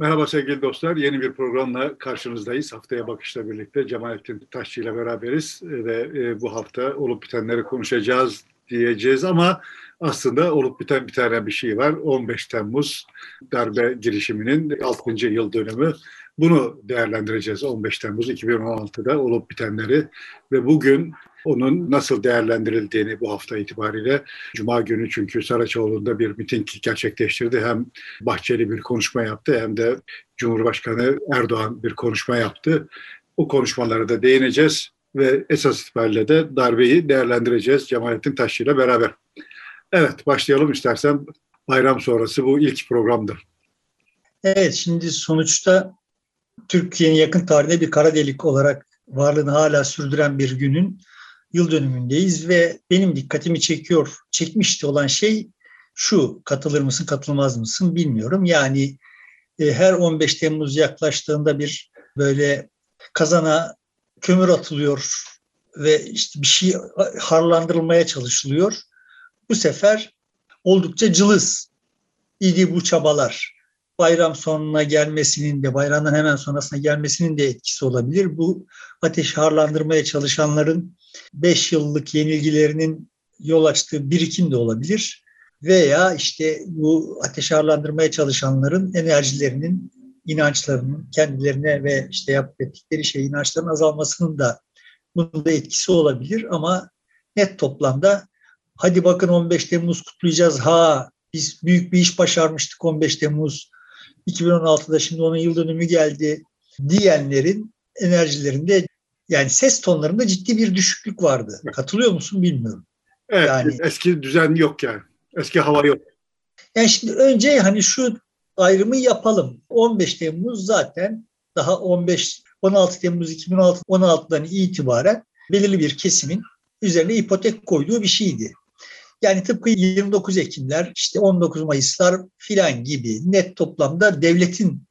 Merhaba sevgili dostlar. Yeni bir programla karşınızdayız. Haftaya Bakış'la birlikte Cemalettin Taşçı ile beraberiz ve e, bu hafta olup bitenleri konuşacağız diyeceğiz ama aslında olup biten bir tane bir şey var. 15 Temmuz darbe girişiminin 6. yıl dönümü. Bunu değerlendireceğiz 15 Temmuz 2016'da olup bitenleri ve bugün onun nasıl değerlendirildiğini bu hafta itibariyle Cuma günü çünkü Saraçoğlu'nda bir miting gerçekleştirdi. Hem Bahçeli bir konuşma yaptı hem de Cumhurbaşkanı Erdoğan bir konuşma yaptı. O konuşmalara da değineceğiz ve esas itibariyle de darbeyi değerlendireceğiz Cemalettin Taşçı ile beraber. Evet başlayalım istersen bayram sonrası bu ilk programdır. Evet şimdi sonuçta Türkiye'nin yakın tarihinde bir kara delik olarak varlığını hala sürdüren bir günün yıl dönümündeyiz ve benim dikkatimi çekiyor, çekmişti olan şey şu, katılır mısın, katılmaz mısın bilmiyorum. Yani e, her 15 Temmuz yaklaştığında bir böyle kazana kömür atılıyor ve işte bir şey harlandırılmaya çalışılıyor. Bu sefer oldukça cılız idi bu çabalar bayram sonuna gelmesinin de bayramdan hemen sonrasına gelmesinin de etkisi olabilir. Bu ateş harlandırmaya çalışanların 5 yıllık yenilgilerinin yol açtığı birikim de olabilir. Veya işte bu ateş harlandırmaya çalışanların enerjilerinin, inançlarının kendilerine ve işte yaptıkları şey inançların azalmasının da bunun da etkisi olabilir ama net toplamda hadi bakın 15 Temmuz kutlayacağız ha biz büyük bir iş başarmıştık 15 Temmuz 2016'da şimdi onun yıl dönümü geldi diyenlerin enerjilerinde yani ses tonlarında ciddi bir düşüklük vardı. Katılıyor musun bilmiyorum. Evet, yani, eski düzen yok yani. Eski hava yok. Yani şimdi önce hani şu ayrımı yapalım. 15 Temmuz zaten daha 15 16 Temmuz 2016'dan itibaren belirli bir kesimin üzerine ipotek koyduğu bir şeydi. Yani tıpkı 29 Ekimler, işte 19 Mayıslar filan gibi net toplamda devletin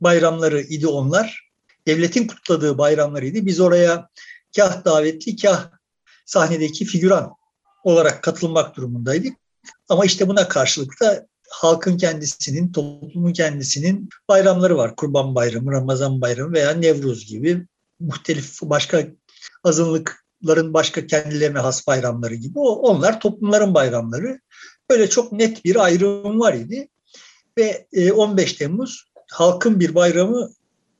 bayramları idi onlar. Devletin kutladığı bayramlarıydı. Biz oraya kah davetli, kah sahnedeki figüran olarak katılmak durumundaydık. Ama işte buna karşılık da halkın kendisinin, toplumun kendisinin bayramları var. Kurban Bayramı, Ramazan Bayramı veya Nevruz gibi muhtelif başka azınlık toplumların başka kendilerine has bayramları gibi. Onlar toplumların bayramları. Böyle çok net bir ayrım var idi. Ve 15 e, Temmuz halkın bir bayramı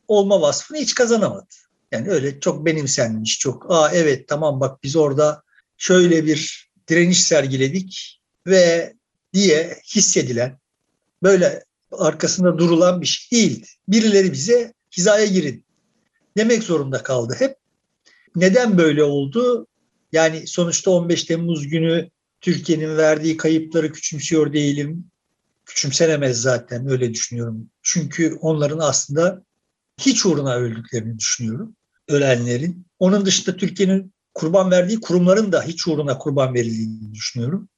olma vasfını hiç kazanamadı. Yani öyle çok benimsenmiş, çok aa evet tamam bak biz orada şöyle bir direniş sergiledik ve diye hissedilen böyle arkasında durulan bir şey değildi. Birileri bize hizaya girin demek zorunda kaldı hep. Neden böyle oldu? Yani sonuçta 15 Temmuz günü Türkiye'nin verdiği kayıpları küçümsüyor değilim. Küçümsenemez zaten öyle düşünüyorum. Çünkü onların aslında hiç uğruna öldüklerini düşünüyorum. Ölenlerin. Onun dışında Türkiye'nin kurban verdiği kurumların da hiç uğruna kurban verildiğini düşünüyorum.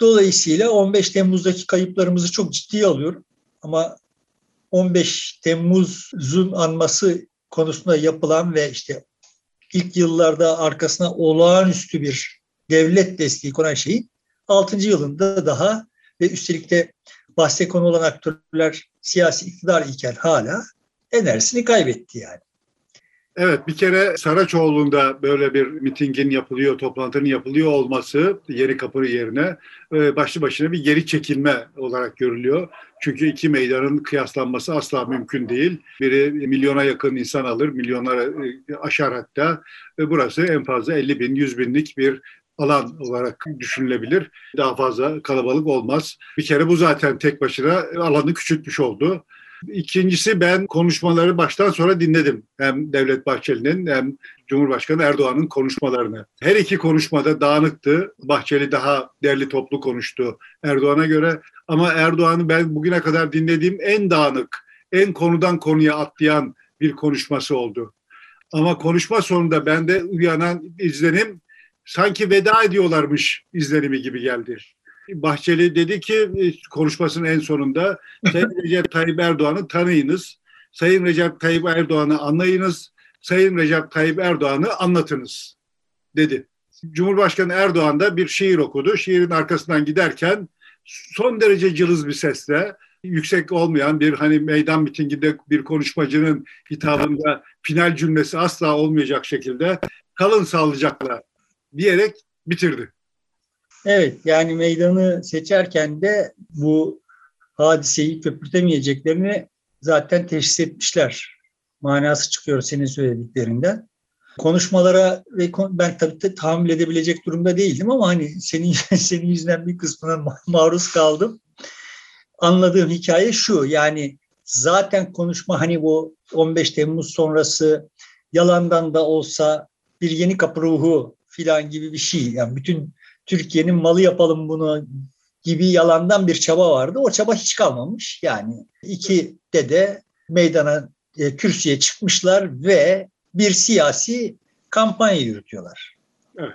Dolayısıyla 15 Temmuz'daki kayıplarımızı çok ciddiye alıyorum. Ama 15 Temmuz'un anması konusunda yapılan ve işte ilk yıllarda arkasına olağanüstü bir devlet desteği konan şeyin 6. yılında daha ve üstelik de bahse konu olan aktörler siyasi iktidar iken hala enerjisini kaybetti yani. Evet bir kere Saraçoğlu'nda böyle bir mitingin yapılıyor, toplantının yapılıyor olması yeni kapı yerine e, başlı başına bir geri çekilme olarak görülüyor. Çünkü iki meydanın kıyaslanması asla mümkün değil. Biri milyona yakın insan alır, milyonlara e, aşar hatta. Ve burası en fazla 50 bin, 100 binlik bir alan olarak düşünülebilir. Daha fazla kalabalık olmaz. Bir kere bu zaten tek başına alanı küçültmüş oldu. İkincisi ben konuşmaları baştan sonra dinledim. Hem Devlet Bahçeli'nin hem Cumhurbaşkanı Erdoğan'ın konuşmalarını. Her iki konuşmada dağınıktı. Bahçeli daha derli toplu konuştu Erdoğan'a göre. Ama Erdoğan'ı ben bugüne kadar dinlediğim en dağınık, en konudan konuya atlayan bir konuşması oldu. Ama konuşma sonunda bende uyanan izlenim sanki veda ediyorlarmış izlenimi gibi geldi. Bahçeli dedi ki e, konuşmasının en sonunda Sayın Recep Tayyip Erdoğan'ı tanıyınız. Sayın Recep Tayyip Erdoğan'ı anlayınız. Sayın Recep Tayyip Erdoğan'ı anlatınız dedi. Cumhurbaşkanı Erdoğan da bir şiir okudu. Şiirin arkasından giderken son derece cılız bir sesle yüksek olmayan bir hani meydan mitinginde bir konuşmacının hitabında final cümlesi asla olmayacak şekilde kalın sağlıcakla diyerek bitirdi. Evet yani meydanı seçerken de bu hadiseyi köpürtemeyeceklerini zaten teşhis etmişler. Manası çıkıyor senin söylediklerinden. Konuşmalara ve ben tabii tahammül edebilecek durumda değildim ama hani senin senin yüzünden bir kısmına maruz kaldım. Anladığım hikaye şu yani zaten konuşma hani bu 15 Temmuz sonrası yalandan da olsa bir yeni kapı ruhu filan gibi bir şey. Yani bütün Türkiye'nin malı yapalım bunu gibi yalandan bir çaba vardı. O çaba hiç kalmamış. Yani iki dede meydana e, kürsüye çıkmışlar ve bir siyasi kampanya yürütüyorlar. Evet.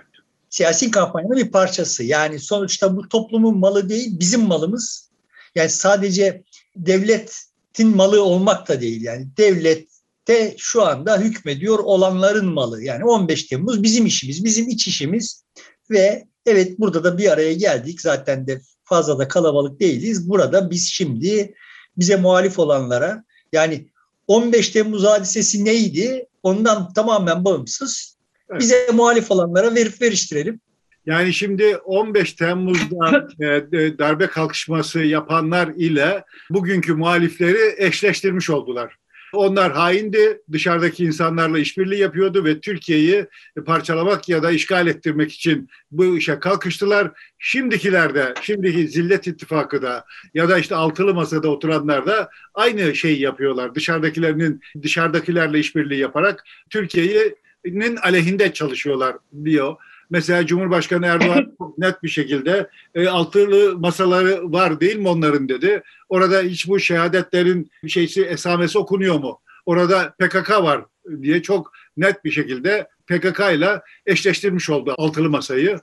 Siyasi kampanyanın bir parçası. Yani sonuçta bu toplumun malı değil, bizim malımız. Yani sadece devletin malı olmak da değil. Yani devlette şu anda hükmediyor olanların malı. Yani 15 Temmuz bizim işimiz, bizim iç işimiz ve evet burada da bir araya geldik. Zaten de fazla da kalabalık değiliz. Burada biz şimdi bize muhalif olanlara yani 15 Temmuz hadisesi neydi? Ondan tamamen bağımsız. Evet. Bize muhalif olanlara verip veriştirelim. Yani şimdi 15 Temmuz'da e, darbe kalkışması yapanlar ile bugünkü muhalifleri eşleştirmiş oldular. Onlar haindi, dışarıdaki insanlarla işbirliği yapıyordu ve Türkiye'yi parçalamak ya da işgal ettirmek için bu işe kalkıştılar. Şimdikiler de, şimdiki Zillet İttifakı da ya da işte altılı masada oturanlar da aynı şeyi yapıyorlar. Dışarıdakilerinin dışarıdakilerle işbirliği yaparak Türkiye'nin aleyhinde çalışıyorlar diyor. Mesela Cumhurbaşkanı Erdoğan çok net bir şekilde e, altılı masaları var değil mi onların dedi. Orada hiç bu şehadetlerin şeysi esamesi okunuyor mu? Orada PKK var diye çok net bir şekilde PKK ile eşleştirmiş oldu altılı masayı.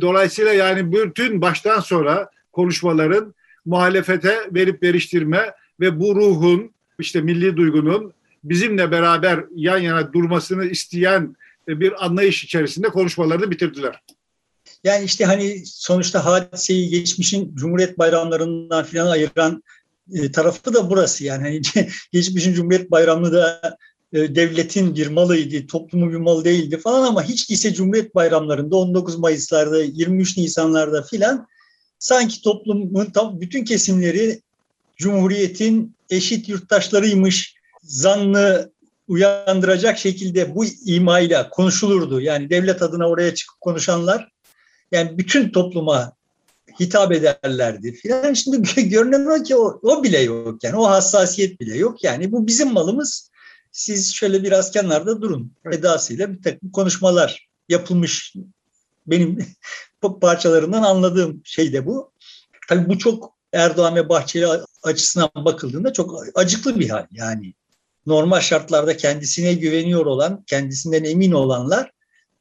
Dolayısıyla yani bütün baştan sonra konuşmaların muhalefete verip veriştirme ve bu ruhun işte milli duygunun bizimle beraber yan yana durmasını isteyen bir anlayış içerisinde konuşmalarını bitirdiler. Yani işte hani sonuçta hadiseyi geçmişin Cumhuriyet bayramlarından filan ayıran e, tarafı da burası. Yani hani geçmişin Cumhuriyet bayramı da e, devletin bir malıydı, toplumun bir malı değildi falan ama hiç değilse Cumhuriyet bayramlarında 19 Mayıs'larda, 23 Nisan'larda filan sanki toplumun tam bütün kesimleri Cumhuriyet'in eşit yurttaşlarıymış zannı uyandıracak şekilde bu imayla konuşulurdu. Yani devlet adına oraya çıkıp konuşanlar yani bütün topluma hitap ederlerdi filan. Şimdi görünen o ki o, o bile yok yani o hassasiyet bile yok. Yani bu bizim malımız. Siz şöyle biraz kenarda durun edasıyla bir takım konuşmalar yapılmış. Benim parçalarından anladığım şey de bu. Tabii bu çok Erdoğan ve Bahçeli açısından bakıldığında çok acıklı bir hal. Yani normal şartlarda kendisine güveniyor olan, kendisinden emin olanlar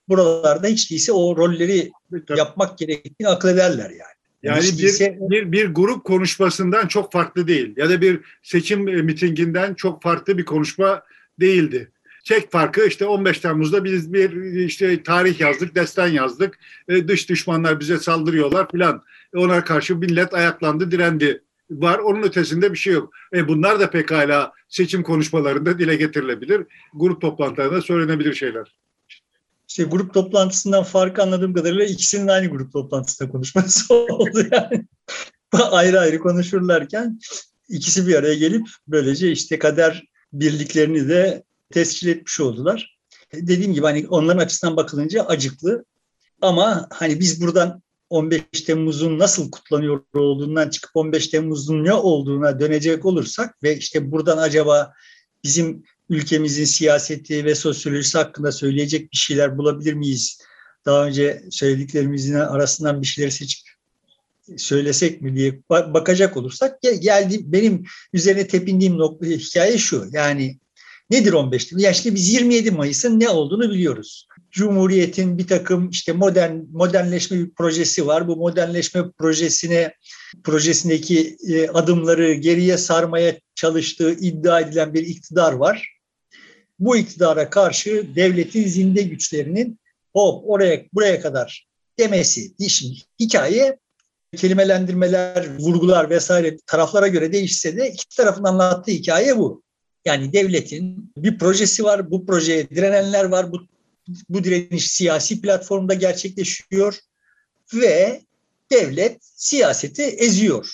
buralarda hiç değilse o rolleri yapmak gerektiğini akıl ederler yani. Yani bir, değilse... bir, bir grup konuşmasından çok farklı değil ya da bir seçim mitinginden çok farklı bir konuşma değildi. Tek farkı işte 15 Temmuz'da biz bir işte tarih yazdık, destan yazdık. E, dış düşmanlar bize saldırıyorlar filan. E, ona karşı millet ayaklandı, direndi var. Onun ötesinde bir şey yok. E bunlar da pekala seçim konuşmalarında dile getirilebilir. Grup toplantılarında söylenebilir şeyler. İşte grup toplantısından farkı anladığım kadarıyla ikisinin aynı grup toplantısında konuşması oldu yani. ayrı ayrı konuşurlarken ikisi bir araya gelip böylece işte kader birliklerini de tescil etmiş oldular. Dediğim gibi hani onların açısından bakılınca acıklı ama hani biz buradan 15 Temmuz'un nasıl kutlanıyor olduğundan çıkıp 15 Temmuz'un ne olduğuna dönecek olursak ve işte buradan acaba bizim ülkemizin siyaseti ve sosyolojisi hakkında söyleyecek bir şeyler bulabilir miyiz? Daha önce söylediklerimizin arasından bir şeyleri seçip söylesek mi diye bakacak olursak geldi benim üzerine tepindiğim nokta, hikaye şu. Yani nedir 15 Temmuz? Yani işte biz 27 Mayıs'ın ne olduğunu biliyoruz. Cumhuriyet'in bir takım işte modern modernleşme bir projesi var. Bu modernleşme projesine projesindeki e, adımları geriye sarmaya çalıştığı iddia edilen bir iktidar var. Bu iktidara karşı devletin zinde güçlerinin hop oraya buraya kadar demesi. Şimdi hikaye kelimelendirmeler, vurgular vesaire taraflara göre değişse de iki tarafın anlattığı hikaye bu. Yani devletin bir projesi var, bu projeye direnenler var, bu, bu direniş siyasi platformda gerçekleşiyor ve devlet siyaseti eziyor.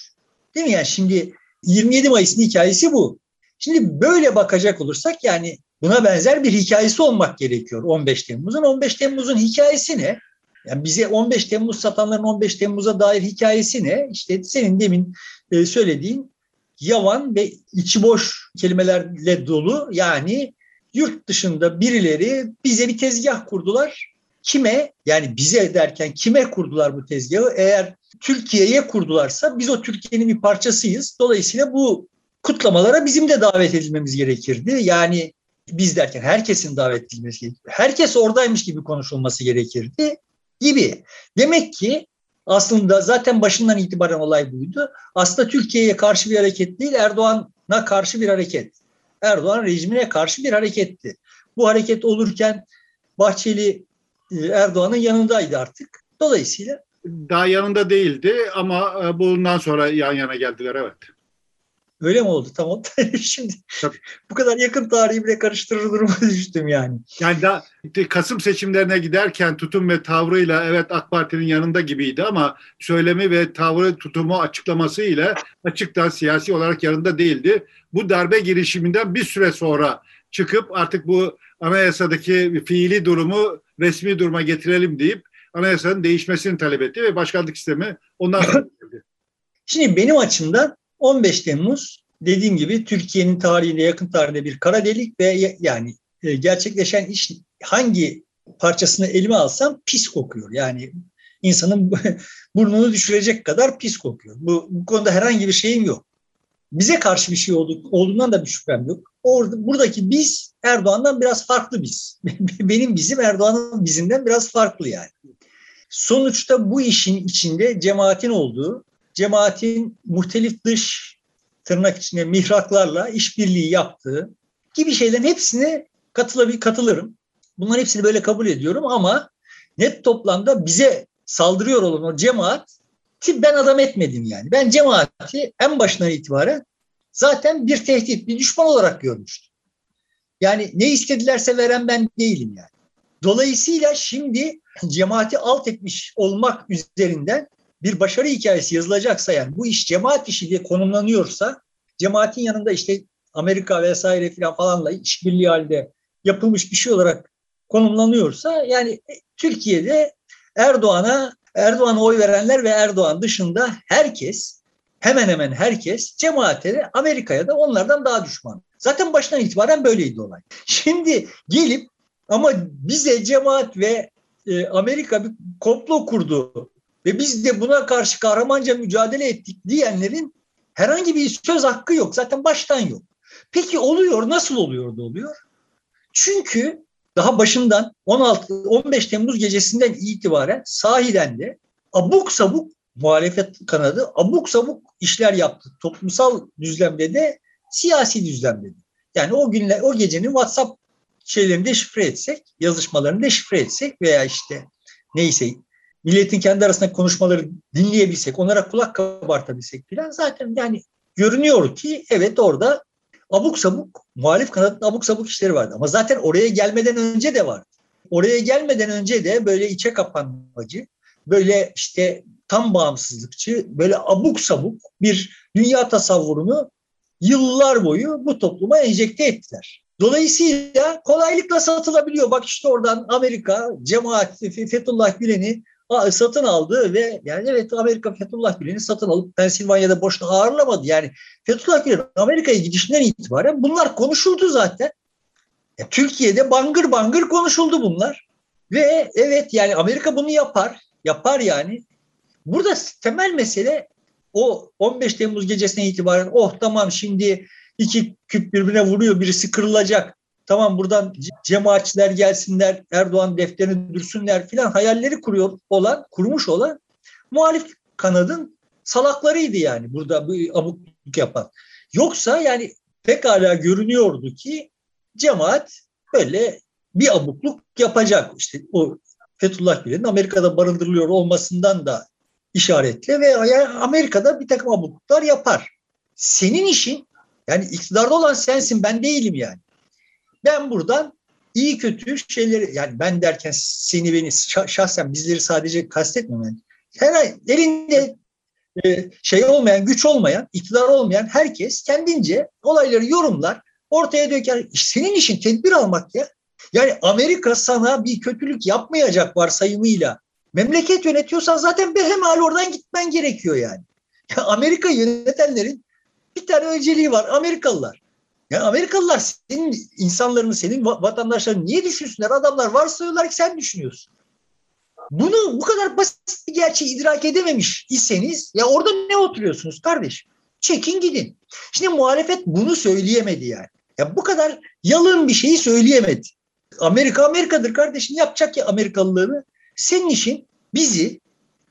Değil mi? Yani şimdi 27 Mayıs'ın hikayesi bu. Şimdi böyle bakacak olursak yani buna benzer bir hikayesi olmak gerekiyor 15 Temmuz'un. 15 Temmuz'un hikayesi ne? Yani bize 15 Temmuz satanların 15 Temmuz'a dair hikayesi ne? İşte senin demin e, söylediğin yavan ve içi boş kelimelerle dolu yani yurt dışında birileri bize bir tezgah kurdular. Kime yani bize derken kime kurdular bu tezgahı? Eğer Türkiye'ye kurdularsa biz o Türkiye'nin bir parçasıyız. Dolayısıyla bu kutlamalara bizim de davet edilmemiz gerekirdi. Yani biz derken herkesin davet edilmesi gerekirdi. Herkes oradaymış gibi konuşulması gerekirdi gibi. Demek ki aslında zaten başından itibaren olay buydu. Aslında Türkiye'ye karşı bir hareket değil, Erdoğan'a karşı bir hareket. Erdoğan rejimine karşı bir hareketti. Bu hareket olurken Bahçeli e, Erdoğan'ın yanındaydı artık. Dolayısıyla daha yanında değildi ama e, bundan sonra yan yana geldiler evet. Öyle mi oldu? Tamam. Şimdi Tabii. bu kadar yakın tarihi bile karıştırır duruma düştüm yani. Yani da Kasım seçimlerine giderken tutum ve tavrıyla evet AK Parti'nin yanında gibiydi ama söylemi ve tavrı tutumu açıklamasıyla açıktan siyasi olarak yanında değildi. Bu darbe girişiminden bir süre sonra çıkıp artık bu anayasadaki fiili durumu resmi duruma getirelim deyip anayasanın değişmesini talep etti ve başkanlık sistemi ondan sonra Şimdi benim açımdan 15 Temmuz dediğim gibi Türkiye'nin tarihinde yakın tarihinde bir kara delik ve yani e, gerçekleşen iş hangi parçasını elime alsam pis kokuyor. Yani insanın burnunu düşürecek kadar pis kokuyor. Bu, bu konuda herhangi bir şeyim yok. Bize karşı bir şey oldu, olduğundan da bir şüphem yok. Orada, buradaki biz Erdoğan'dan biraz farklı biz. Benim bizim Erdoğan'ın bizimden biraz farklı yani. Sonuçta bu işin içinde cemaatin olduğu, cemaatin muhtelif dış tırnak içinde mihraklarla işbirliği yaptığı gibi şeylerin hepsine katılabilir, katılırım. Bunların hepsini böyle kabul ediyorum ama net toplamda bize saldırıyor olan o cemaat ben adam etmedim yani. Ben cemaati en başından itibaren zaten bir tehdit, bir düşman olarak görmüştüm. Yani ne istedilerse veren ben değilim yani. Dolayısıyla şimdi cemaati alt etmiş olmak üzerinden bir başarı hikayesi yazılacaksa yani bu iş cemaat işi diye konumlanıyorsa cemaatin yanında işte Amerika vesaire filan falanla işbirliği halinde yapılmış bir şey olarak konumlanıyorsa yani e, Türkiye'de Erdoğan'a Erdoğan'a oy verenler ve Erdoğan dışında herkes hemen hemen herkes cemaate Amerika'ya da onlardan daha düşman. Zaten baştan itibaren böyleydi olay. Şimdi gelip ama bize cemaat ve e, Amerika bir komplo kurdu ve biz de buna karşı kahramanca mücadele ettik diyenlerin herhangi bir söz hakkı yok. Zaten baştan yok. Peki oluyor. Nasıl oluyor da oluyor? Çünkü daha başından 16 15 Temmuz gecesinden itibaren sahiden de abuk sabuk muhalefet kanadı abuk sabuk işler yaptı. Toplumsal düzlemde de siyasi düzlemde de. Yani o günler o gecenin WhatsApp şeylerini deşifre etsek, yazışmalarını deşifre etsek veya işte neyse milletin kendi arasında konuşmaları dinleyebilsek, onlara kulak kabartabilsek filan zaten yani görünüyor ki evet orada abuk sabuk, muhalif kanadın abuk sabuk işleri vardı. Ama zaten oraya gelmeden önce de vardı. Oraya gelmeden önce de böyle içe kapanmacı, böyle işte tam bağımsızlıkçı, böyle abuk sabuk bir dünya tasavvurunu yıllar boyu bu topluma enjekte ettiler. Dolayısıyla kolaylıkla satılabiliyor. Bak işte oradan Amerika cemaat Fethullah Gülen'i satın aldı ve yani evet Amerika Fethullah Gülen'i satın alıp Pensilvanya'da boşuna ağırlamadı. Yani Fethullah Gülen Amerika'ya gidişinden itibaren bunlar konuşuldu zaten. Ya, e, Türkiye'de bangır bangır konuşuldu bunlar. Ve evet yani Amerika bunu yapar. Yapar yani. Burada temel mesele o 15 Temmuz gecesine itibaren oh tamam şimdi iki küp birbirine vuruyor birisi kırılacak tamam buradan cemaatçiler gelsinler, Erdoğan defterini dürsünler filan hayalleri kuruyor olan, kurmuş olan muhalif kanadın salaklarıydı yani burada bu abukluk yapan. Yoksa yani pekala görünüyordu ki cemaat böyle bir abukluk yapacak. İşte o Fethullah Gülen'in Amerika'da barındırılıyor olmasından da işaretle ve Amerika'da bir takım abukluklar yapar. Senin işin yani iktidarda olan sensin ben değilim yani. Ben buradan iyi kötü şeyleri yani ben derken seni beni şahsen bizleri sadece kastetmiyorum. Yani. Her elinde e, şey olmayan, güç olmayan, iktidar olmayan herkes kendince olayları yorumlar, ortaya döker. Senin işin tedbir almak ya. Yani Amerika sana bir kötülük yapmayacak varsayımıyla memleket yönetiyorsan zaten behemali oradan gitmen gerekiyor yani. Ya Amerika yönetenlerin bir tane önceliği var. Amerikalılar. Ya Amerikalılar senin insanlarını, senin vatandaşlarını niye düşünsünler? Adamlar varsayıyorlar ki sen düşünüyorsun. Bunu bu kadar basit bir gerçeği idrak edememiş iseniz ya orada ne oturuyorsunuz kardeş? Çekin gidin. Şimdi muhalefet bunu söyleyemedi yani. Ya bu kadar yalın bir şeyi söyleyemedi. Amerika Amerika'dır kardeşim. Yapacak ya Amerikalılığını. Senin işin bizi,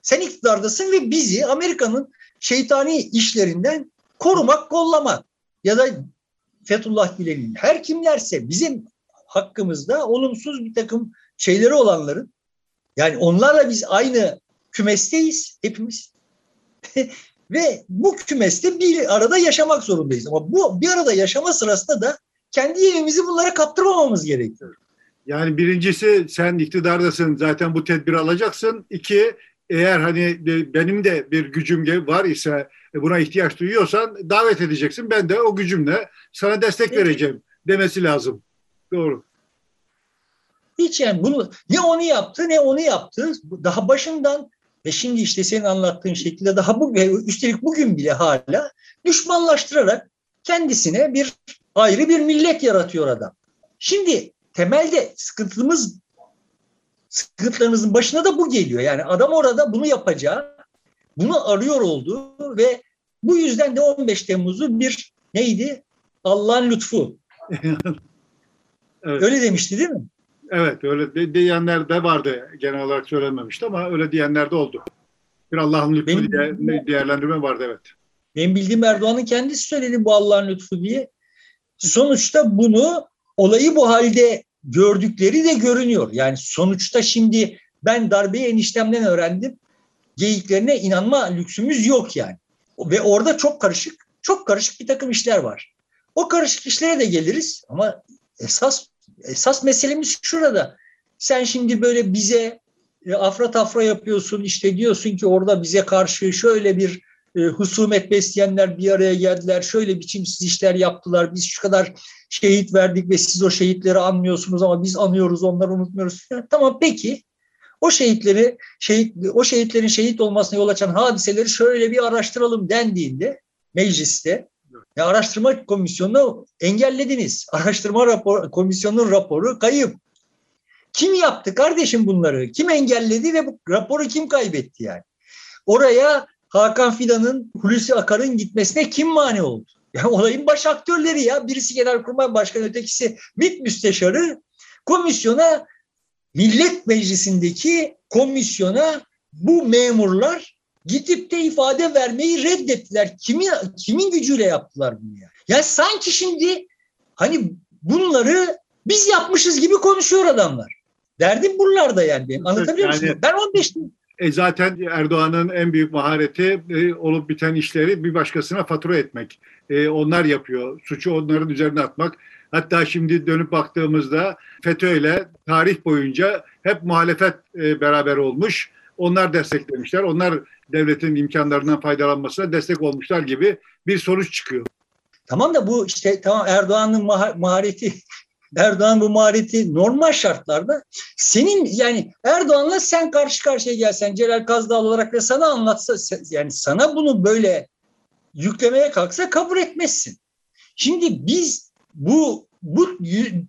sen iktidardasın ve bizi Amerika'nın şeytani işlerinden korumak, kollamak. Ya da Fethullah Gülen'in her kimlerse bizim hakkımızda olumsuz bir takım şeyleri olanların yani onlarla biz aynı kümesteyiz hepimiz. Ve bu kümeste bir arada yaşamak zorundayız. Ama bu bir arada yaşama sırasında da kendi evimizi bunlara kaptırmamamız gerekiyor. Yani birincisi sen iktidardasın zaten bu tedbiri alacaksın. İki eğer hani benim de bir gücüm var ise buna ihtiyaç duyuyorsan davet edeceksin. Ben de o gücümle sana destek evet. vereceğim demesi lazım. Doğru. Hiç yani bunu ne onu yaptı ne onu yaptı. Daha başından ve şimdi işte senin anlattığın şekilde daha bu üstelik bugün bile hala düşmanlaştırarak kendisine bir ayrı bir millet yaratıyor adam. Şimdi temelde sıkıntımız sıkıntılarımızın başına da bu geliyor. Yani adam orada bunu yapacağı, bunu arıyor oldu ve bu yüzden de 15 Temmuz'u bir neydi? Allah'ın lütfu. evet. Öyle demişti değil mi? Evet öyle de, diyenler de vardı genel olarak söylenmemişti ama öyle diyenler de oldu. Bir Allah'ın lütfu benim, diye değerlendirme vardı evet. Benim bildiğim Erdoğan'ın kendisi söyledi bu Allah'ın lütfu diye. Sonuçta bunu olayı bu halde gördükleri de görünüyor. Yani sonuçta şimdi ben darbeyi eniştemden öğrendim. Geyiklerine inanma lüksümüz yok yani. Ve orada çok karışık, çok karışık bir takım işler var. O karışık işlere de geliriz ama esas esas meselemiz şurada. Sen şimdi böyle bize e, afra tafra yapıyorsun işte diyorsun ki orada bize karşı şöyle bir e, husumet besleyenler bir araya geldiler. Şöyle biçimsiz işler yaptılar. Biz şu kadar şehit verdik ve siz o şehitleri anmıyorsunuz ama biz anıyoruz onları unutmuyoruz. Tamam peki o şehitleri şehit, o şehitlerin şehit olmasına yol açan hadiseleri şöyle bir araştıralım dendiğinde mecliste ya araştırma komisyonunu engellediniz. Araştırma rapor, komisyonunun raporu kayıp. Kim yaptı kardeşim bunları? Kim engelledi ve bu raporu kim kaybetti yani? Oraya Hakan Fidan'ın, Hulusi Akar'ın gitmesine kim mani oldu? Yani olayın baş aktörleri ya. Birisi Genelkurmay Başkanı, ötekisi MİT Müsteşarı komisyona Millet Meclisi'ndeki komisyona bu memurlar gidip de ifade vermeyi reddettiler. Kimin, kimin gücüyle yaptılar bunu ya? Ya sanki şimdi hani bunları biz yapmışız gibi konuşuyor adamlar. Derdim buralarda yani benim. Anlatabiliyor yani, musun? Ben 15 e zaten Erdoğan'ın en büyük mahareti e, olup biten işleri bir başkasına fatura etmek. E, onlar yapıyor. Suçu onların üzerine atmak. Hatta şimdi dönüp baktığımızda FETÖ ile tarih boyunca hep muhalefet e, beraber olmuş. Onlar desteklemişler. Onlar devletin imkanlarından faydalanmasına destek olmuşlar gibi bir sonuç çıkıyor. Tamam da bu işte tamam Erdoğan'ın mahareti Erdoğan bu mahareti normal şartlarda senin yani Erdoğan'la sen karşı karşıya gelsen Celal Kazdağ olarak ve sana anlatsa yani sana bunu böyle yüklemeye kalksa kabul etmezsin. Şimdi biz bu bu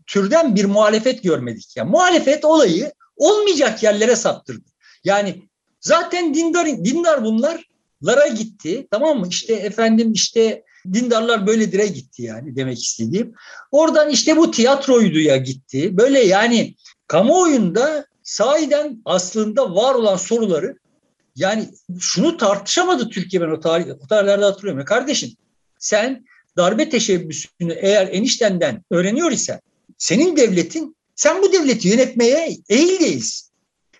türden bir muhalefet görmedik. Yani muhalefet olayı olmayacak yerlere saptırdı. Yani zaten dindar dindar bunlarlara gitti. Tamam mı? İşte efendim işte dindarlar böyledire gitti yani demek istediğim. Oradan işte bu tiyatroydu ya gitti. Böyle yani kamuoyunda sahiden aslında var olan soruları yani şunu tartışamadı Türkiye ben o, tarih, o tarihlerde hatırlıyorum. Ya kardeşim sen darbe teşebbüsünü eğer eniştenden öğreniyor isen senin devletin sen bu devleti yönetmeye eğil değilsin.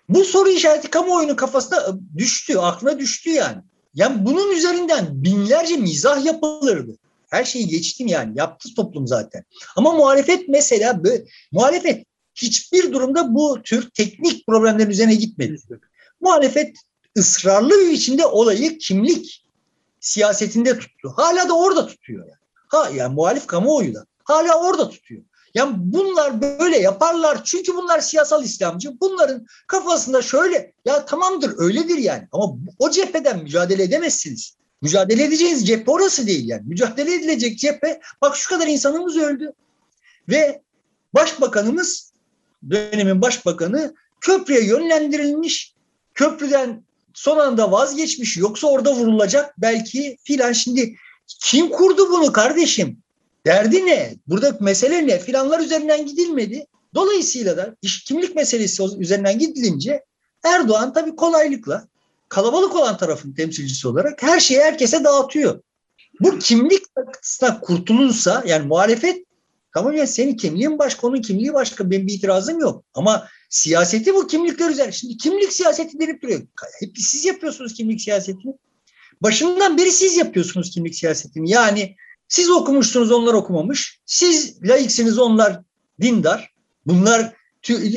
Bu soru işareti kamuoyunun kafasına düştü, aklına düştü yani. Yani bunun üzerinden binlerce mizah yapılırdı. Her şeyi geçtim yani. Yaptı toplum zaten. Ama muhalefet mesela böyle, muhalefet hiçbir durumda bu tür teknik problemlerin üzerine gitmedi. Muhalefet ısrarlı bir biçimde olayı kimlik siyasetinde tuttu. Hala da orada tutuyor yani. Ha yani muhalif kamuoyu da hala orada tutuyor. Yani bunlar böyle yaparlar çünkü bunlar siyasal İslamcı. Bunların kafasında şöyle ya tamamdır öyledir yani ama o cepheden mücadele edemezsiniz. Mücadele edeceğiniz cephe orası değil yani. Mücadele edilecek cephe bak şu kadar insanımız öldü. Ve başbakanımız dönemin başbakanı köprüye yönlendirilmiş. Köprüden son anda vazgeçmiş yoksa orada vurulacak belki filan. Şimdi kim kurdu bunu kardeşim? Derdi ne? Burada mesele ne? Filanlar üzerinden gidilmedi. Dolayısıyla da iş kimlik meselesi üzerinden gidilince Erdoğan tabii kolaylıkla kalabalık olan tarafın temsilcisi olarak her şeyi herkese dağıtıyor. Bu kimlik takısına kurtulursa yani muhalefet tamam ya senin kimliğin başka onun kimliği başka benim bir itirazım yok. Ama siyaseti bu kimlikler üzerine. Şimdi kimlik siyaseti denip duruyor. Hep siz yapıyorsunuz kimlik siyasetini. Başından beri siz yapıyorsunuz kimlik siyasetini. Yani siz okumuşsunuz onlar okumamış. Siz laiksiniz onlar dindar. Bunlar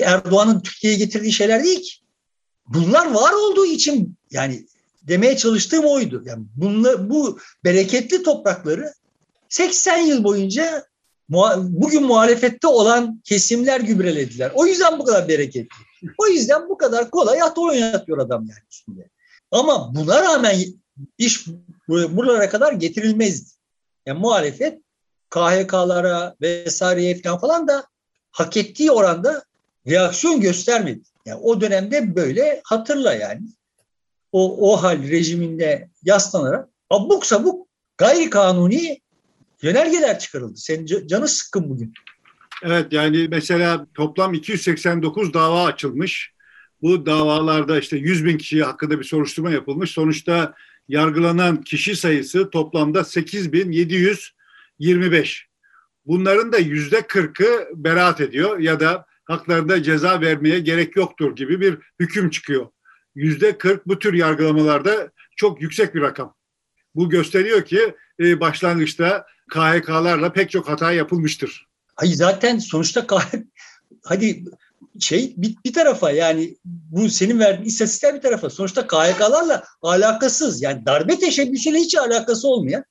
Erdoğan'ın Türkiye'ye getirdiği şeyler değil ki. Bunlar var olduğu için yani demeye çalıştığım oydu. Yani bunlar, bu bereketli toprakları 80 yıl boyunca bugün muhalefette olan kesimler gübrelediler. O yüzden bu kadar bereketli. O yüzden bu kadar kolay at oynatıyor adam yani üstünde. Ama buna rağmen iş buralara kadar getirilmezdi. Yani muhalefet KHK'lara vesaireye falan falan da hak ettiği oranda reaksiyon göstermedi. Yani o dönemde böyle hatırla yani. O, o hal rejiminde yaslanarak abuk sabuk gayri kanuni yönergeler çıkarıldı. Senin canı sıkkın bugün. Evet yani mesela toplam 289 dava açılmış. Bu davalarda işte 100 bin kişi hakkında bir soruşturma yapılmış. Sonuçta yargılanan kişi sayısı toplamda 8725. Bunların da yüzde 40'ı beraat ediyor ya da haklarında ceza vermeye gerek yoktur gibi bir hüküm çıkıyor. Yüzde 40 bu tür yargılamalarda çok yüksek bir rakam. Bu gösteriyor ki e, başlangıçta KHK'larla pek çok hata yapılmıştır. Hayır zaten sonuçta KHK, hadi şey bir, bir tarafa yani bu senin verdiğin istatistikler bir tarafa. Sonuçta KHK'larla alakasız yani darbe teşebbüsüyle hiç alakası olmayan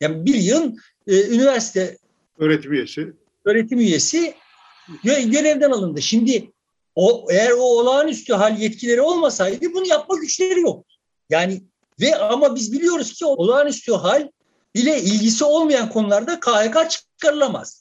yani bir yıl e, üniversite öğretim üyesi öğretim üyesi görevden alındı. Şimdi o eğer o olağanüstü hal yetkileri olmasaydı bunu yapma güçleri yok. Yani ve ama biz biliyoruz ki olağanüstü hal ile ilgisi olmayan konularda KHK çıkarılamaz.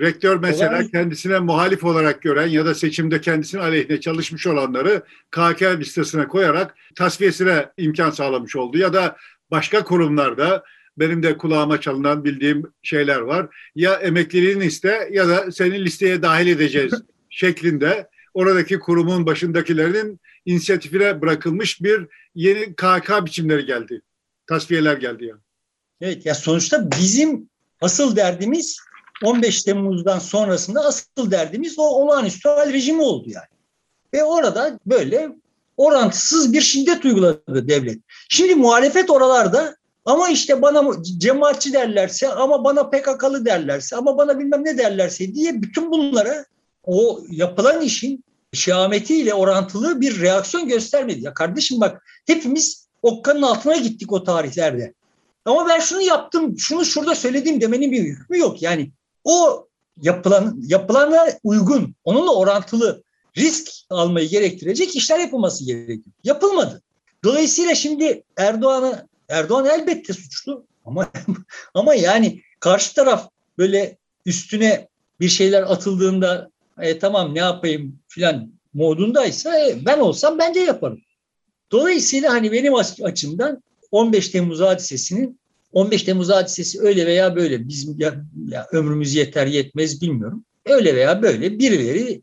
Rektör mesela Olay... kendisine muhalif olarak gören ya da seçimde kendisine aleyhine çalışmış olanları KHK listesine koyarak tasfiyesine imkan sağlamış oldu. Ya da başka kurumlarda benim de kulağıma çalınan bildiğim şeyler var. Ya emekliliğini iste ya da senin listeye dahil edeceğiz şeklinde oradaki kurumun başındakilerinin inisiyatifine bırakılmış bir yeni KK biçimleri geldi. Tasfiyeler geldi yani. Evet ya sonuçta bizim asıl derdimiz 15 Temmuz'dan sonrasında asıl derdimiz o olağanüstü hal rejimi oldu yani. Ve orada böyle orantısız bir şiddet uyguladı devlet. Şimdi muhalefet oralarda ama işte bana cemaatçi derlerse ama bana PKK'lı derlerse ama bana bilmem ne derlerse diye bütün bunlara o yapılan işin şehametiyle orantılı bir reaksiyon göstermedi. Ya kardeşim bak hepimiz okkanın altına gittik o tarihlerde. Ama ben şunu yaptım, şunu şurada söyledim demenin bir hükmü yok. Yani o yapılan yapılana uygun, onunla orantılı risk almayı gerektirecek işler yapılması gerekiyor. Yapılmadı. Dolayısıyla şimdi Erdoğan'ı Erdoğan elbette suçlu ama ama yani karşı taraf böyle üstüne bir şeyler atıldığında e, tamam ne yapayım filan modundaysa e, ben olsam bence yaparım. Dolayısıyla hani benim açımdan 15 Temmuz hadisesinin 15 Temmuz hadisesi öyle veya böyle bizim ya, ya ömrümüz yeter yetmez bilmiyorum. Öyle veya böyle birileri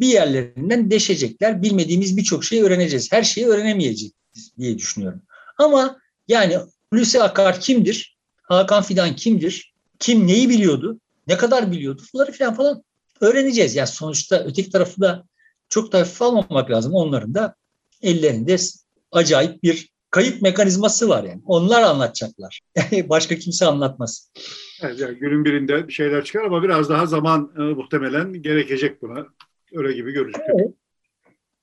bir yerlerinden deşecekler. Bilmediğimiz birçok şeyi öğreneceğiz. Her şeyi öğrenemeyeceğiz diye düşünüyorum. Ama yani Hulusi Akar kimdir? Hakan Fidan kimdir? Kim neyi biliyordu? Ne kadar biliyordu? Bunları falan falan öğreneceğiz. Yani sonuçta öteki tarafı da çok da hafife almamak lazım. Onların da ellerinde acayip bir kayıp mekanizması var yani. Onlar anlatacaklar. Başka kimse anlatmaz. Evet, yani günün birinde bir şeyler çıkar ama biraz daha zaman e, muhtemelen gerekecek buna. Öyle gibi gözüküyor. Evet.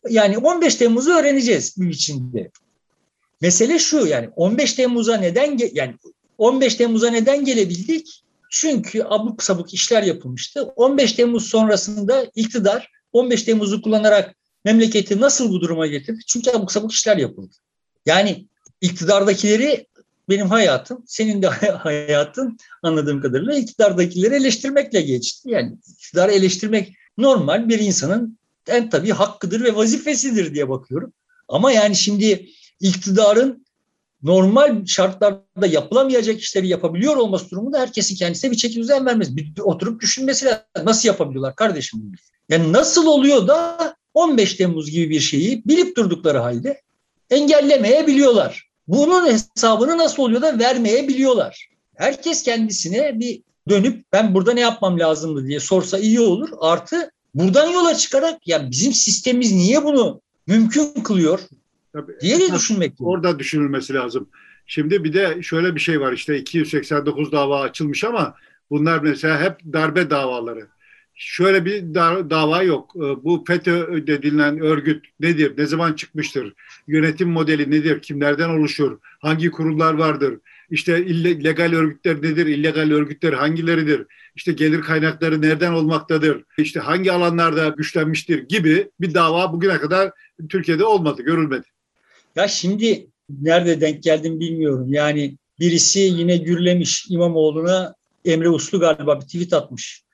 Yani 15 Temmuz'u öğreneceğiz gün içinde. Mesele şu yani 15 Temmuz'a neden yani 15 Temmuz'a neden gelebildik? Çünkü abuk sabuk işler yapılmıştı. 15 Temmuz sonrasında iktidar 15 Temmuz'u kullanarak memleketi nasıl bu duruma getirdi? Çünkü abuk sabuk işler yapıldı. Yani iktidardakileri benim hayatım, senin de hayatın anladığım kadarıyla iktidardakileri eleştirmekle geçti. Yani iktidarı eleştirmek normal bir insanın en tabii hakkıdır ve vazifesidir diye bakıyorum. Ama yani şimdi iktidarın normal şartlarda yapılamayacak işleri yapabiliyor olması durumunda herkesin kendisine bir çeki düzen vermesi. Bir, oturup düşünmesi lazım. Nasıl yapabiliyorlar kardeşim? Yani nasıl oluyor da 15 Temmuz gibi bir şeyi bilip durdukları halde engellemeyebiliyorlar. Bunun hesabını nasıl oluyor da vermeyebiliyorlar. Herkes kendisine bir dönüp ben burada ne yapmam lazımdı diye sorsa iyi olur. Artı buradan yola çıkarak ya bizim sistemimiz niye bunu mümkün kılıyor Tabii, diye de düşünmek. Orada düşünülmesi lazım. Şimdi bir de şöyle bir şey var işte 289 dava açılmış ama bunlar mesela hep darbe davaları şöyle bir dava yok. Ee, bu FETÖ dedilen örgüt nedir? Ne zaman çıkmıştır? Yönetim modeli nedir? Kimlerden oluşur? Hangi kurullar vardır? İşte illegal örgütler nedir? İllegal örgütler hangileridir? İşte gelir kaynakları nereden olmaktadır? İşte hangi alanlarda güçlenmiştir gibi bir dava bugüne kadar Türkiye'de olmadı, görülmedi. Ya şimdi nerede denk geldim bilmiyorum. Yani birisi yine gürlemiş İmamoğlu'na Emre Uslu galiba bir tweet atmış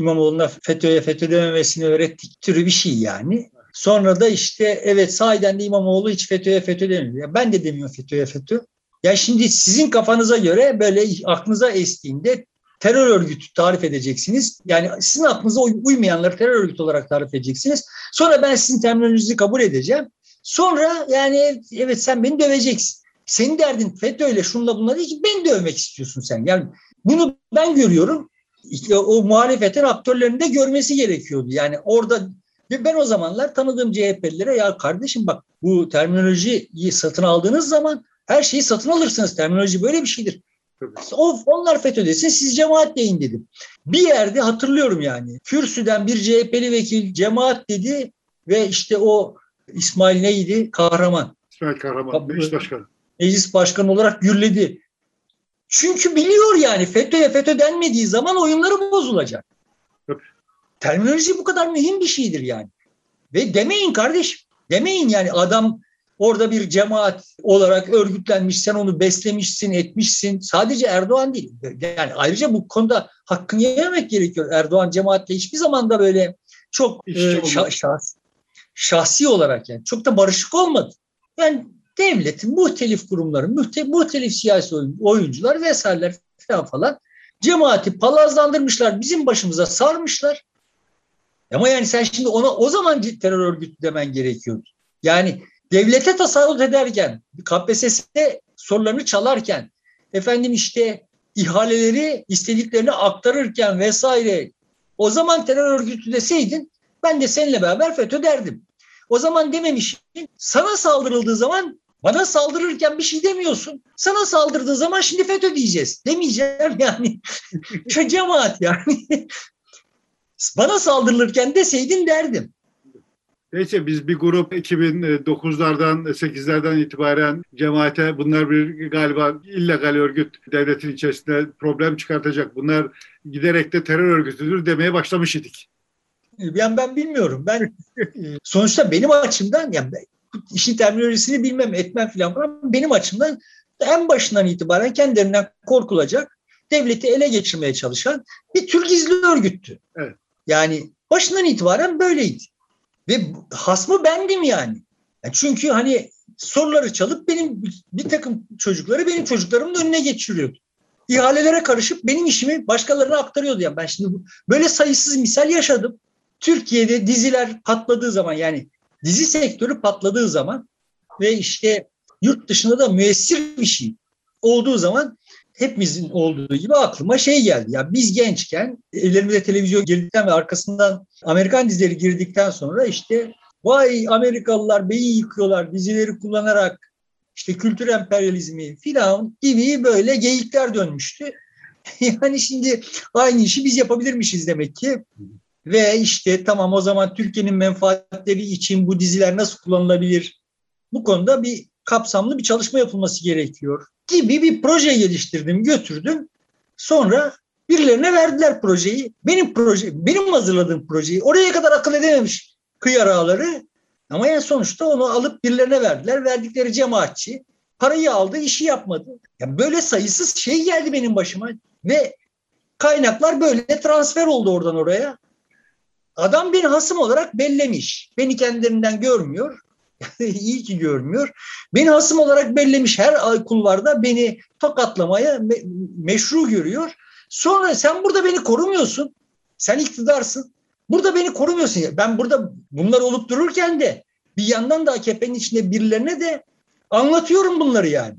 İmamoğlu'na FETÖ'ye FETÖ dememesini öğrettik türü bir şey yani. Sonra da işte evet sahiden de İmamoğlu hiç FETÖ'ye FETÖ demiyor. Ya ben de demiyorum FETÖ'ye FETÖ. Ya şimdi sizin kafanıza göre böyle aklınıza estiğinde terör örgütü tarif edeceksiniz. Yani sizin aklınıza uymayanları terör örgütü olarak tarif edeceksiniz. Sonra ben sizin terminolojinizi kabul edeceğim. Sonra yani evet sen beni döveceksin. Senin derdin FETÖ ile şunla bunla değil ki beni dövmek istiyorsun sen. Yani bunu ben görüyorum işte o muhalefetin aktörlerinde görmesi gerekiyordu. Yani orada ben o zamanlar tanıdığım CHP'lilere ya kardeşim bak bu terminolojiyi satın aldığınız zaman her şeyi satın alırsınız. Terminoloji böyle bir şeydir. O, onlar FETÖ desin siz cemaat deyin dedim. Bir yerde hatırlıyorum yani. Kürsüden bir CHP'li vekil cemaat dedi ve işte o İsmail neydi? Kahraman. İsmail Kahraman, meclis başkanı. Meclis başkanı olarak gürledi. Çünkü biliyor yani FETÖ'ye FETÖ denmediği zaman oyunları bozulacak. Terminoloji bu kadar mühim bir şeydir yani. Ve demeyin kardeş, demeyin yani adam orada bir cemaat olarak örgütlenmiş, sen onu beslemişsin, etmişsin. Sadece Erdoğan değil. Yani ayrıca bu konuda hakkını yemek gerekiyor. Erdoğan cemaatle hiçbir zaman da böyle çok e, şahs, şahsi olarak yani çok da barışık olmadı. Yani devletin muhtelif kurumların, muhtelif siyasi oyuncular vesaireler falan falan cemaati palazlandırmışlar, bizim başımıza sarmışlar. Ama yani sen şimdi ona o zaman terör örgütü demen gerekiyordu. Yani devlete tasarruf ederken, KPSS'de sorularını çalarken, efendim işte ihaleleri istediklerini aktarırken vesaire o zaman terör örgütü deseydin ben de seninle beraber FETÖ derdim. O zaman dememişsin. Sana saldırıldığı zaman bana saldırırken bir şey demiyorsun. Sana saldırdığı zaman şimdi FETÖ diyeceğiz. Demeyeceğim yani. Şu cemaat yani. Bana saldırılırken deseydin derdim. Neyse biz bir grup 2009'lardan 8'lerden itibaren cemaate bunlar bir galiba illegal örgüt devletin içerisinde problem çıkartacak. Bunlar giderek de terör örgütüdür demeye başlamış idik. Ben ben bilmiyorum. Ben sonuçta benim açımdan yani işin terminolojisini bilmem etmem filan falan benim açımdan en başından itibaren kendilerinden korkulacak devleti ele geçirmeye çalışan bir tür gizli örgüttü. Evet. Yani başından itibaren böyleydi. Ve hasmı bendim yani. yani. Çünkü hani soruları çalıp benim bir takım çocukları benim çocuklarımın önüne geçiriyordu. İhalelere karışıp benim işimi başkalarına aktarıyordu. Yani ben şimdi böyle sayısız misal yaşadım. Türkiye'de diziler patladığı zaman yani dizi sektörü patladığı zaman ve işte yurt dışında da müessir bir şey olduğu zaman hepimizin olduğu gibi aklıma şey geldi. Ya biz gençken ellerimize televizyon girdikten ve arkasından Amerikan dizileri girdikten sonra işte vay Amerikalılar beyin yıkıyorlar dizileri kullanarak işte kültür emperyalizmi filan gibi böyle geyikler dönmüştü. yani şimdi aynı işi biz yapabilirmişiz demek ki. Ve işte tamam o zaman Türkiye'nin menfaatleri için bu diziler nasıl kullanılabilir? Bu konuda bir kapsamlı bir çalışma yapılması gerekiyor gibi bir proje geliştirdim, götürdüm. Sonra birilerine verdiler projeyi. Benim proje, benim hazırladığım projeyi. Oraya kadar akıl edememiş kıyar ağları. Ama en sonuçta onu alıp birilerine verdiler. Verdikleri cemaatçi. Parayı aldı, işi yapmadı. Yani böyle sayısız şey geldi benim başıma. Ve kaynaklar böyle transfer oldu oradan oraya. Adam beni hasım olarak bellemiş. Beni kendilerinden görmüyor. İyi ki görmüyor. Beni hasım olarak bellemiş her kulvarda beni tokatlamaya me- meşru görüyor. Sonra sen burada beni korumuyorsun. Sen iktidarsın. Burada beni korumuyorsun. Ben burada bunlar olup dururken de bir yandan da AKP'nin içinde birilerine de anlatıyorum bunları yani.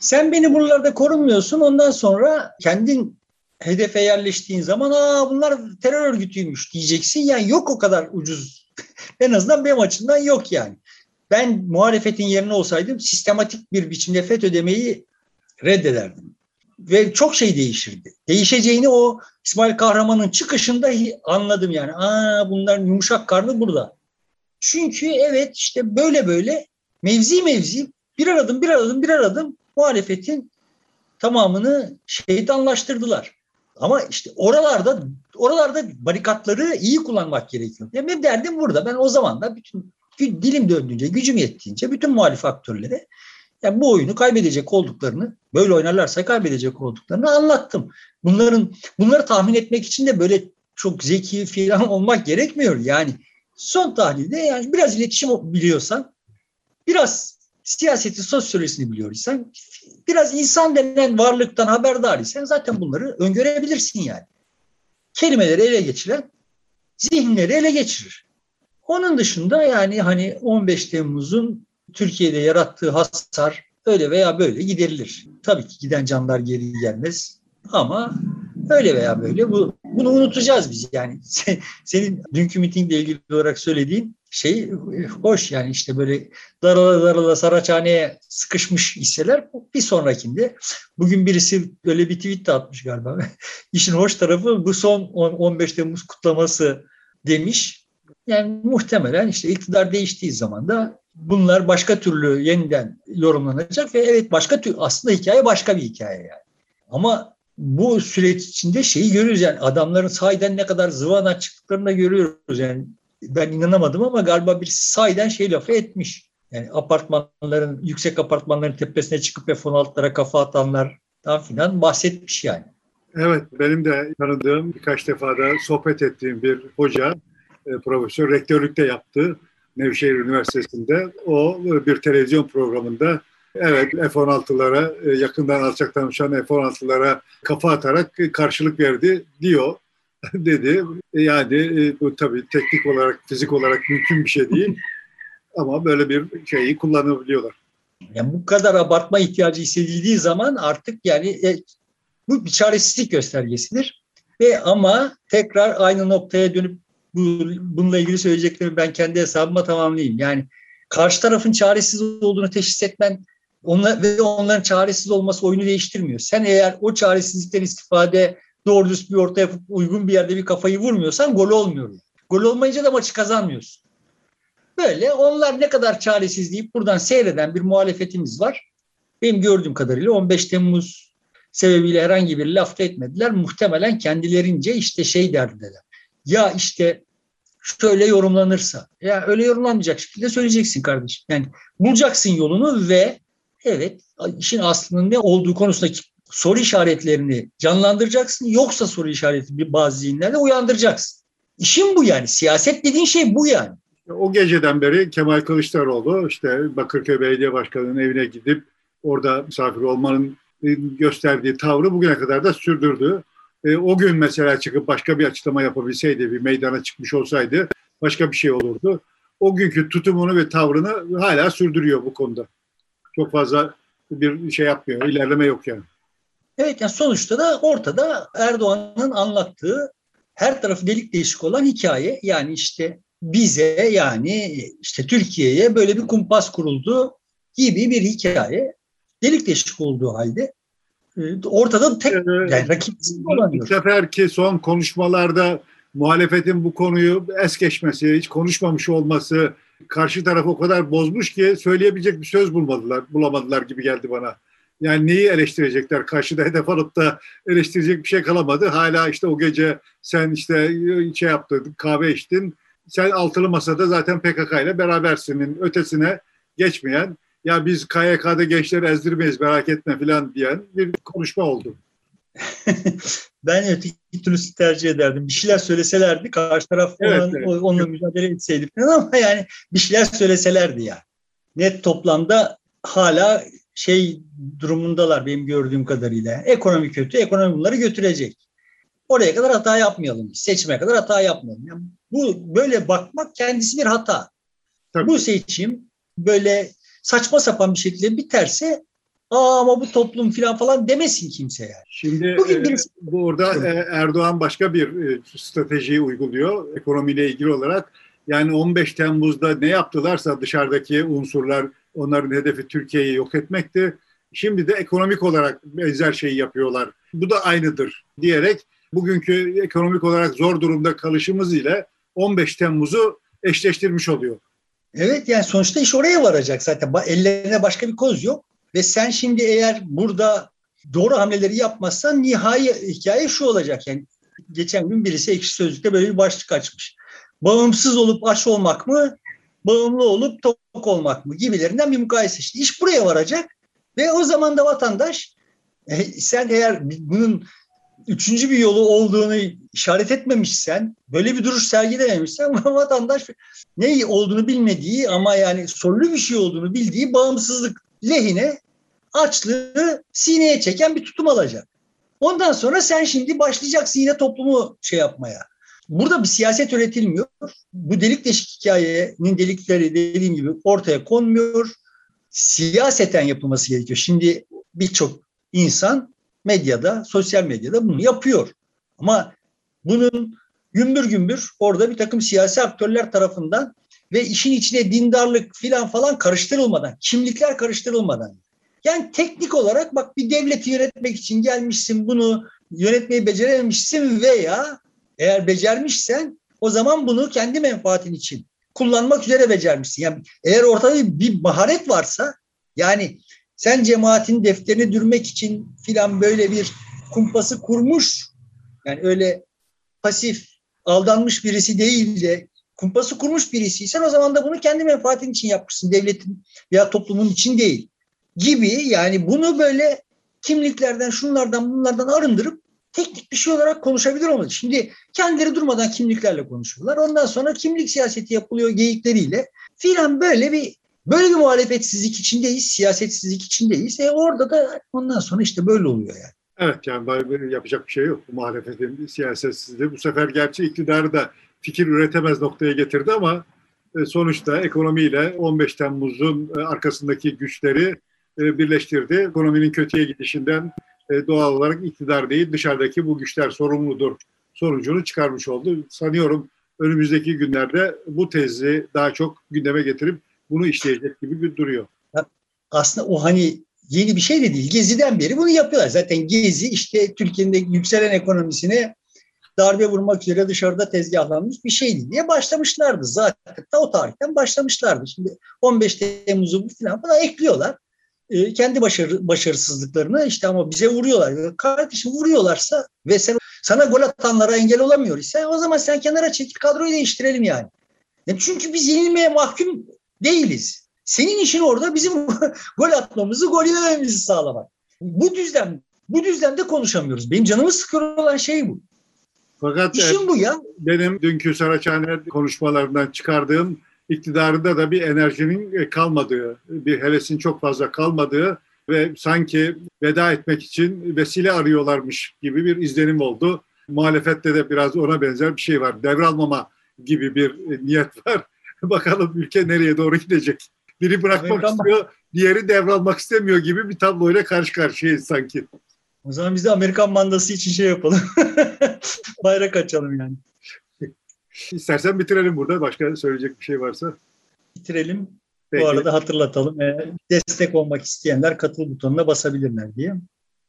Sen beni buralarda korumuyorsun. Ondan sonra kendin hedefe yerleştiğin zaman aa bunlar terör örgütüymüş diyeceksin. Yani yok o kadar ucuz. en azından benim açımdan yok yani. Ben muhalefetin yerine olsaydım sistematik bir biçimde FETÖ demeyi reddederdim. Ve çok şey değişirdi. Değişeceğini o İsmail Kahraman'ın çıkışında anladım yani. Aa bunların yumuşak karnı burada. Çünkü evet işte böyle böyle mevzi mevzi bir aradım bir aradım bir aradım muhalefetin tamamını şeytanlaştırdılar. Ama işte oralarda oralarda barikatları iyi kullanmak gerekiyor. Ya benim derdim burada. Ben o zaman da bütün dilim döndüğünce, gücüm yettiğince bütün muhalif aktörlere yani bu oyunu kaybedecek olduklarını, böyle oynarlarsa kaybedecek olduklarını anlattım. Bunların bunları tahmin etmek için de böyle çok zeki filan olmak gerekmiyor. Yani son tahlilde yani biraz iletişim biliyorsan, biraz siyaseti, sosyolojisini biliyorsan, biraz insan denen varlıktan haberdar isen zaten bunları öngörebilirsin yani. Kelimeleri ele geçiren zihinleri ele geçirir. Onun dışında yani hani 15 Temmuz'un Türkiye'de yarattığı hasar öyle veya böyle giderilir. Tabii ki giden canlar geri gelmez ama öyle veya böyle bu bunu unutacağız biz yani. Senin dünkü mitingle ilgili olarak söylediğin şey hoş yani işte böyle darala darala Saraçhane'ye sıkışmış hisseler bir sonrakinde. Bugün birisi böyle bir tweet de atmış galiba. İşin hoş tarafı bu son 15 Temmuz kutlaması demiş. Yani muhtemelen işte iktidar değiştiği zaman da bunlar başka türlü yeniden yorumlanacak ve evet başka tür aslında hikaye başka bir hikaye yani. Ama bu süreç içinde şeyi görüyoruz yani adamların sahiden ne kadar zıvana çıktıklarını görüyoruz yani ben inanamadım ama galiba bir sahiden şey lafı etmiş. Yani apartmanların, yüksek apartmanların tepesine çıkıp F-16'lara kafa atanlar filan bahsetmiş yani. Evet, benim de tanıdığım birkaç defa da sohbet ettiğim bir hoca, e, profesör, rektörlükte yaptı Nevşehir Üniversitesi'nde. O bir televizyon programında evet F-16'lara, e, yakından alçaktan uçan F-16'lara kafa atarak karşılık verdi diyor. dedi. Yani e, bu tabii teknik olarak, fizik olarak mümkün bir şey değil. Ama böyle bir şeyi kullanabiliyorlar. Yani bu kadar abartma ihtiyacı hissedildiği zaman artık yani e, bu bir çaresizlik göstergesidir. Ve ama tekrar aynı noktaya dönüp bu, bununla ilgili söyleyeceklerimi ben kendi hesabıma tamamlayayım. Yani karşı tarafın çaresiz olduğunu teşhis etmen onlar, ve onların çaresiz olması oyunu değiştirmiyor. Sen eğer o çaresizlikten istifade doğru düz bir orta yapıp uygun bir yerde bir kafayı vurmuyorsan gol olmuyor. Gol olmayınca da maçı kazanmıyorsun. Böyle onlar ne kadar çaresiz deyip buradan seyreden bir muhalefetimiz var. Benim gördüğüm kadarıyla 15 Temmuz sebebiyle herhangi bir laf etmediler. Muhtemelen kendilerince işte şey derdiler. Ya işte şöyle yorumlanırsa. Ya öyle yorumlanmayacak şekilde söyleyeceksin kardeşim. Yani bulacaksın yolunu ve evet işin aslının ne olduğu konusundaki soru işaretlerini canlandıracaksın. Yoksa soru işareti bir bazı zihinlerde uyandıracaksın. İşin bu yani. Siyaset dediğin şey bu yani. O geceden beri Kemal Kılıçdaroğlu işte Bakırköy Belediye Başkanı'nın evine gidip orada misafir olmanın gösterdiği tavrı bugüne kadar da sürdürdü. E, o gün mesela çıkıp başka bir açıklama yapabilseydi, bir meydana çıkmış olsaydı başka bir şey olurdu. O günkü tutumunu ve tavrını hala sürdürüyor bu konuda. Çok fazla bir şey yapmıyor, ilerleme yok yani. Evet yani sonuçta da ortada Erdoğan'ın anlattığı her tarafı delik deşik olan hikaye. Yani işte bize yani işte Türkiye'ye böyle bir kumpas kuruldu gibi bir hikaye. Delik deşik olduğu halde e, ortada tek yani rakipsiz Bu seferki son konuşmalarda muhalefetin bu konuyu es geçmesi, hiç konuşmamış olması karşı tarafı o kadar bozmuş ki söyleyebilecek bir söz bulmadılar, bulamadılar gibi geldi bana. Yani neyi eleştirecekler? Karşıda hedef alıp da eleştirecek bir şey kalamadı. Hala işte o gece sen işte şey yaptın, kahve içtin. Sen altılı masada zaten PKK ile berabersinin ötesine geçmeyen ya biz KYK'da gençleri ezdirmeyiz merak etme falan diyen bir konuşma oldu. ben öteki türlüsü tercih ederdim. Bir şeyler söyleselerdi karşı taraf evet, onun, evet. onunla mücadele etseydi falan ama yani bir şeyler söyleselerdi ya. Net toplamda hala şey durumundalar benim gördüğüm kadarıyla. Ekonomi kötü, ekonomi bunları götürecek. Oraya kadar hata yapmayalım. Seçime kadar hata yapmayalım. Yani bu böyle bakmak kendisi bir hata. Tabii. Bu seçim böyle saçma sapan bir şekilde biterse Aa ama bu toplum falan falan demesin kimse yani. Şimdi Bugün birisi... e, burada e, Erdoğan başka bir e, stratejiyi uyguluyor ekonomiyle ilgili olarak. Yani 15 Temmuz'da ne yaptılarsa dışarıdaki unsurlar onların hedefi Türkiye'yi yok etmekti. Şimdi de ekonomik olarak benzer şeyi yapıyorlar. Bu da aynıdır diyerek bugünkü ekonomik olarak zor durumda kalışımız ile 15 Temmuz'u eşleştirmiş oluyor. Evet yani sonuçta iş oraya varacak zaten. Ellerine başka bir koz yok. Ve sen şimdi eğer burada doğru hamleleri yapmazsan nihai hikaye şu olacak. Yani geçen gün birisi ekşi sözlükte böyle bir başlık açmış. Bağımsız olup aç olmak mı, bağımlı olup tok olmak mı gibilerinden bir mukayese. İşte iş buraya varacak ve o zaman da vatandaş e, sen eğer bunun üçüncü bir yolu olduğunu işaret etmemişsen, böyle bir duruş sergilememişsen vatandaş ne olduğunu bilmediği ama yani sorulu bir şey olduğunu bildiği bağımsızlık lehine açlığı sineye çeken bir tutum alacak. Ondan sonra sen şimdi başlayacaksın yine toplumu şey yapmaya. Burada bir siyaset üretilmiyor. Bu delik deşik hikayenin delikleri dediğim gibi ortaya konmuyor. Siyaseten yapılması gerekiyor. Şimdi birçok insan medyada, sosyal medyada bunu yapıyor. Ama bunun gümbür gümbür orada bir takım siyasi aktörler tarafından ve işin içine dindarlık filan falan karıştırılmadan, kimlikler karıştırılmadan. Yani teknik olarak bak bir devleti yönetmek için gelmişsin bunu yönetmeyi becerememişsin veya eğer becermişsen o zaman bunu kendi menfaatin için kullanmak üzere becermişsin. Yani eğer ortada bir maharet varsa yani sen cemaatin defterini dürmek için filan böyle bir kumpası kurmuş yani öyle pasif aldanmış birisi değil de kumpası kurmuş birisiysen o zaman da bunu kendi menfaatin için yapmışsın. Devletin veya toplumun için değil gibi yani bunu böyle kimliklerden şunlardan bunlardan arındırıp teknik bir şey olarak konuşabilir olmalı. Şimdi kendileri durmadan kimliklerle konuşuyorlar. Ondan sonra kimlik siyaseti yapılıyor geyikleriyle. Filan böyle bir böyle bir muhalefetsizlik içindeyiz, siyasetsizlik içindeyiz. E orada da ondan sonra işte böyle oluyor yani. Evet yani yapacak bir şey yok. Bu muhalefetin siyasetsizliği bu sefer gerçi iktidarı da fikir üretemez noktaya getirdi ama e, sonuçta ekonomiyle 15 Temmuz'un e, arkasındaki güçleri e, birleştirdi. Ekonominin kötüye gidişinden doğal olarak iktidar değil dışarıdaki bu güçler sorumludur sonucunu çıkarmış oldu. Sanıyorum önümüzdeki günlerde bu tezi daha çok gündeme getirip bunu işleyecek gibi duruyor. Aslında o hani yeni bir şey de değil. Gezi'den beri bunu yapıyorlar. Zaten Gezi işte Türkiye'nin yükselen ekonomisine darbe vurmak üzere dışarıda tezgahlanmış bir şeydi diye başlamışlardı. Zaten o tarihten başlamışlardı. Şimdi 15 Temmuz'u falan buna ekliyorlar. E, kendi başarı, başarısızlıklarını işte ama bize vuruyorlar. Kardeşim vuruyorlarsa ve sen sana gol atanlara engel olamıyor ise o zaman sen kenara çekil kadroyu değiştirelim yani. yani çünkü biz yenilmeye mahkum değiliz. Senin işin orada bizim gol atmamızı, gol yememizi sağlamak. Bu düzlem bu düzlemde konuşamıyoruz. Benim canımı sıkıyor olan şey bu. Fakat İşin bu ya. Benim dünkü Saraçhane konuşmalarından çıkardığım iktidarında da bir enerjinin kalmadığı, bir hevesin çok fazla kalmadığı ve sanki veda etmek için vesile arıyorlarmış gibi bir izlenim oldu. Muhalefette de biraz ona benzer bir şey var. Devralmama gibi bir niyet var. Bakalım ülke nereye doğru gidecek. Biri bırakmak Devralma. istiyor, diğeri devralmak istemiyor gibi bir tabloyla karşı karşıyayız sanki. O zaman biz de Amerikan mandası için şey yapalım. Bayrak açalım yani. İstersen bitirelim burada. Başka söyleyecek bir şey varsa. Bitirelim. Peki. Bu arada hatırlatalım. Ee, destek olmak isteyenler katıl butonuna basabilirler diye.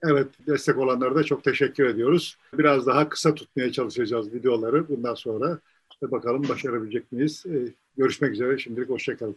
Evet, destek olanlara da çok teşekkür ediyoruz. Biraz daha kısa tutmaya çalışacağız videoları bundan sonra. Bakalım başarabilecek miyiz? Ee, görüşmek üzere. Şimdilik hoşçakalın.